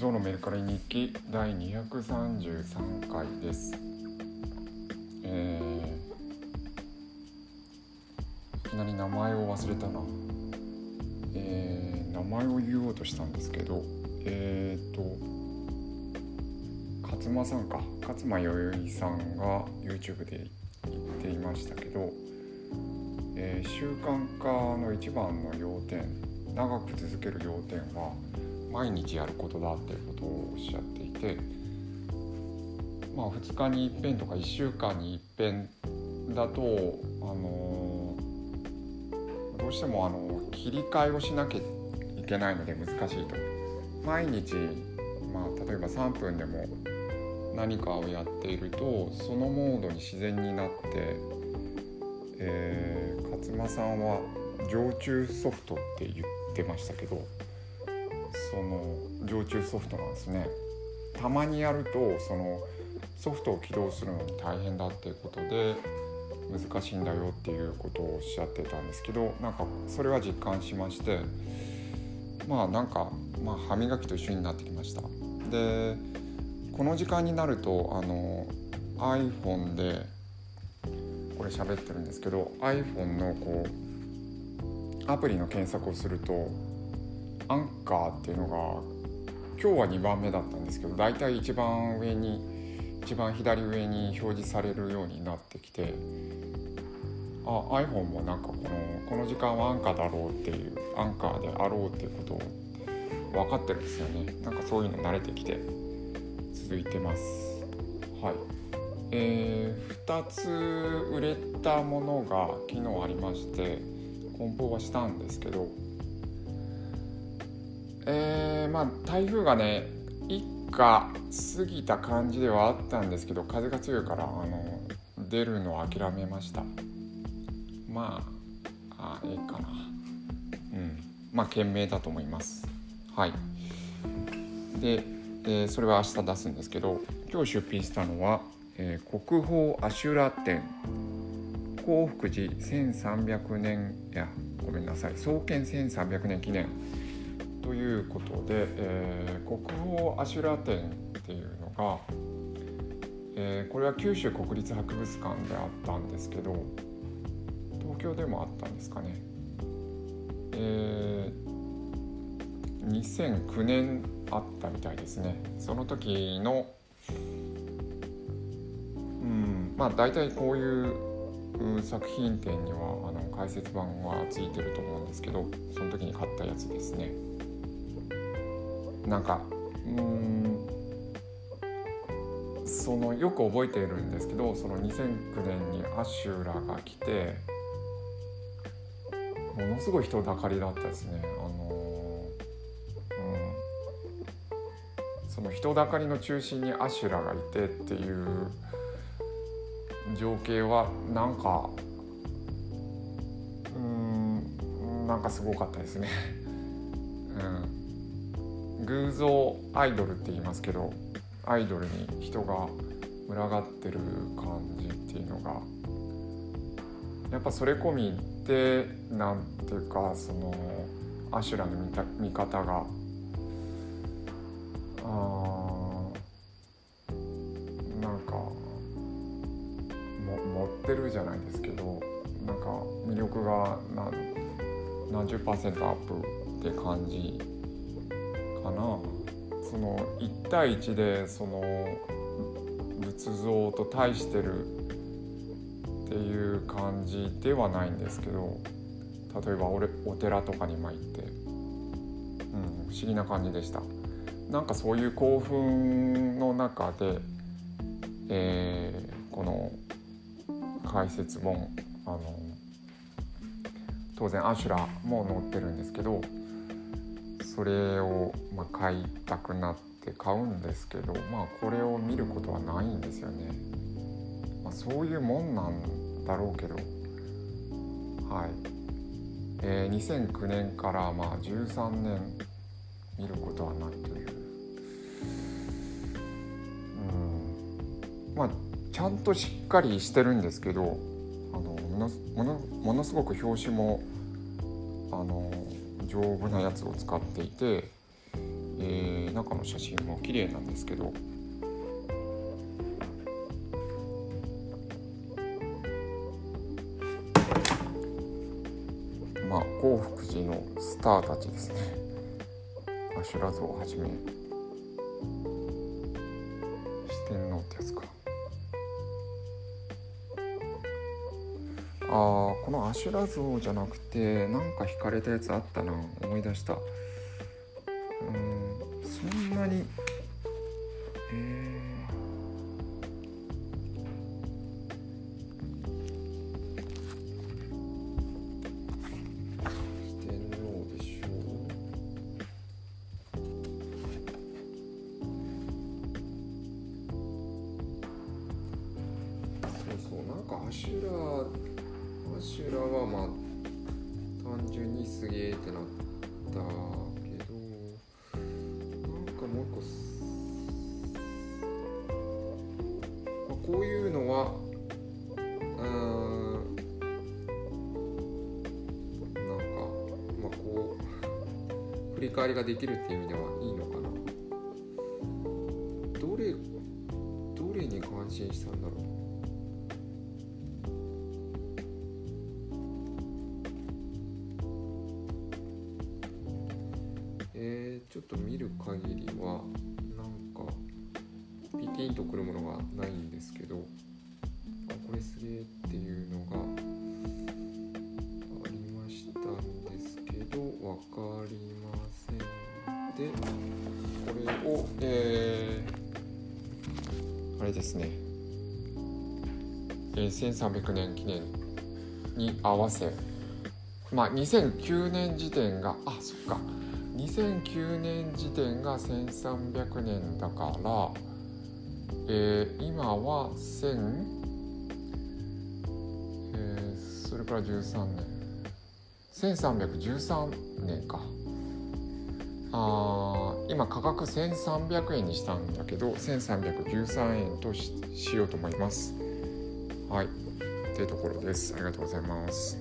ゾウのメルカリ日記第233回です。えー、いきなり名前を忘れたな。えー、名前を言おうとしたんですけど、えーと、勝間さんか、勝間よいさんが YouTube で言っていましたけど、えー習慣化の一番の要点、長く続ける要点は、毎日やることだっていうことをおっしゃっていてまあ2日に一遍とか1週間に一遍だと、あのどうしても、あの切り替えをしなきゃいけないので難しいと。毎日、まあ、例えば3分でも何かをやっているとそのモードに自然になって、えー勝間さんは常駐ソフトって言ってましたけどその常駐ソフトなんですね。たまにやるとそのソフトを起動するのに大変だっていうことで難しいんだよっていうことをおっしゃってたんですけどなんかそれは実感しましてまあなんか、まあ、歯磨きと一緒になってきました。でこの時間になるとあの iPhone でこれ喋ってるんですけど iPhone のこうアプリの検索をするとアンカーっていうのが今日は2番目だったんですけど大体一番上に一番左上に表示されるようになってきてあ iPhone もなんかこのこの時間はアンカーだろうっていうアンカーであろうっていうことを分かってるんですよね。なんかそういうの慣れてきて続いてます。はい。えー、2つ売れたものが昨日ありまして梱包はしたんですけどえー、まあ台風がね一過過ぎた感じではあったんですけど風が強いからあの出るのを諦めました。まああええかな。うん。まあ賢明だと思います。はい。で、えーそれは明日出すんですけど今日出品したのは、えー国宝アシュラ展興福寺1300年いやごめんなさい。創建1300年記念。いうことで、えー国宝アシュラ展っていうのが、えーこれは九州国立博物館であったんですけど東京でもあったんですかね、えー2009年あったみたいですね。その時のうんまあ大体こういうう作品展にはあの解説版はついてると思うんですけどその時に買ったやつですね。なんかうんそのよく覚えているんですけどその2009年にアシュラが来てものすごい人だかりだったですね。あのうん。その人だかりの中心にアシュラがいてっていう情景はなんかうんなんかすごかったですね。うん、偶像アイドルって言いますけどアイドルに人が群がってる感じっていうのがやっぱそれ込みでなんていうかそのアシュラの見た見方があなんかも持ってるじゃないですけどなんか魅力が何何十パーセントアップって感じかな。その1対1でその仏像と対してるっていう感じではないんですけど例えば俺お寺とかに参って、うん、不思議な感じでした。なんかそういう興奮の中で、えーこの解説本あの当然アシュラも載ってるんですけどそれを、まあ、買いたくなって買うんですけどまあこれを見ることはないんですよね、まあ、そういうもんなんだろうけど。はい、えー2009年からまあ13年見ることはないという。うん。まあちゃんとしっかりしてるんですけどあのものものものすごく表紙もあの丈夫なやつを使っていてえー、中の写真も綺麗なんですけど。まあ興福寺のスターたちですね。阿修羅像をはじめ。あーこのアシュラ像じゃなくてなんか惹かれたやつあったな。思い出した。うんそんなにえー、四天王でしょそうそうなんかアシュラアシュラはまあ単純にすげえってなったけどなんかもう一個、まあ、こういうのはうんなんかまあこう振り返りができるっていう意味ではいいのかな。どれどれに感心したんだろう。と見る限りはなんかピキンとくるものがないんですけどあこれすげえっていうのがありましたんですけどわかりません。でこれをえー、あれですね、えー、1300年記念に合わせ。まあ2009年時点があそっか。2009年時点が1300年だから、えー今は1000、えーそれから13年1313年か。あ今価格1300円にしたんだけど1313円とししようと思います。はい。というところです。ありがとうございます。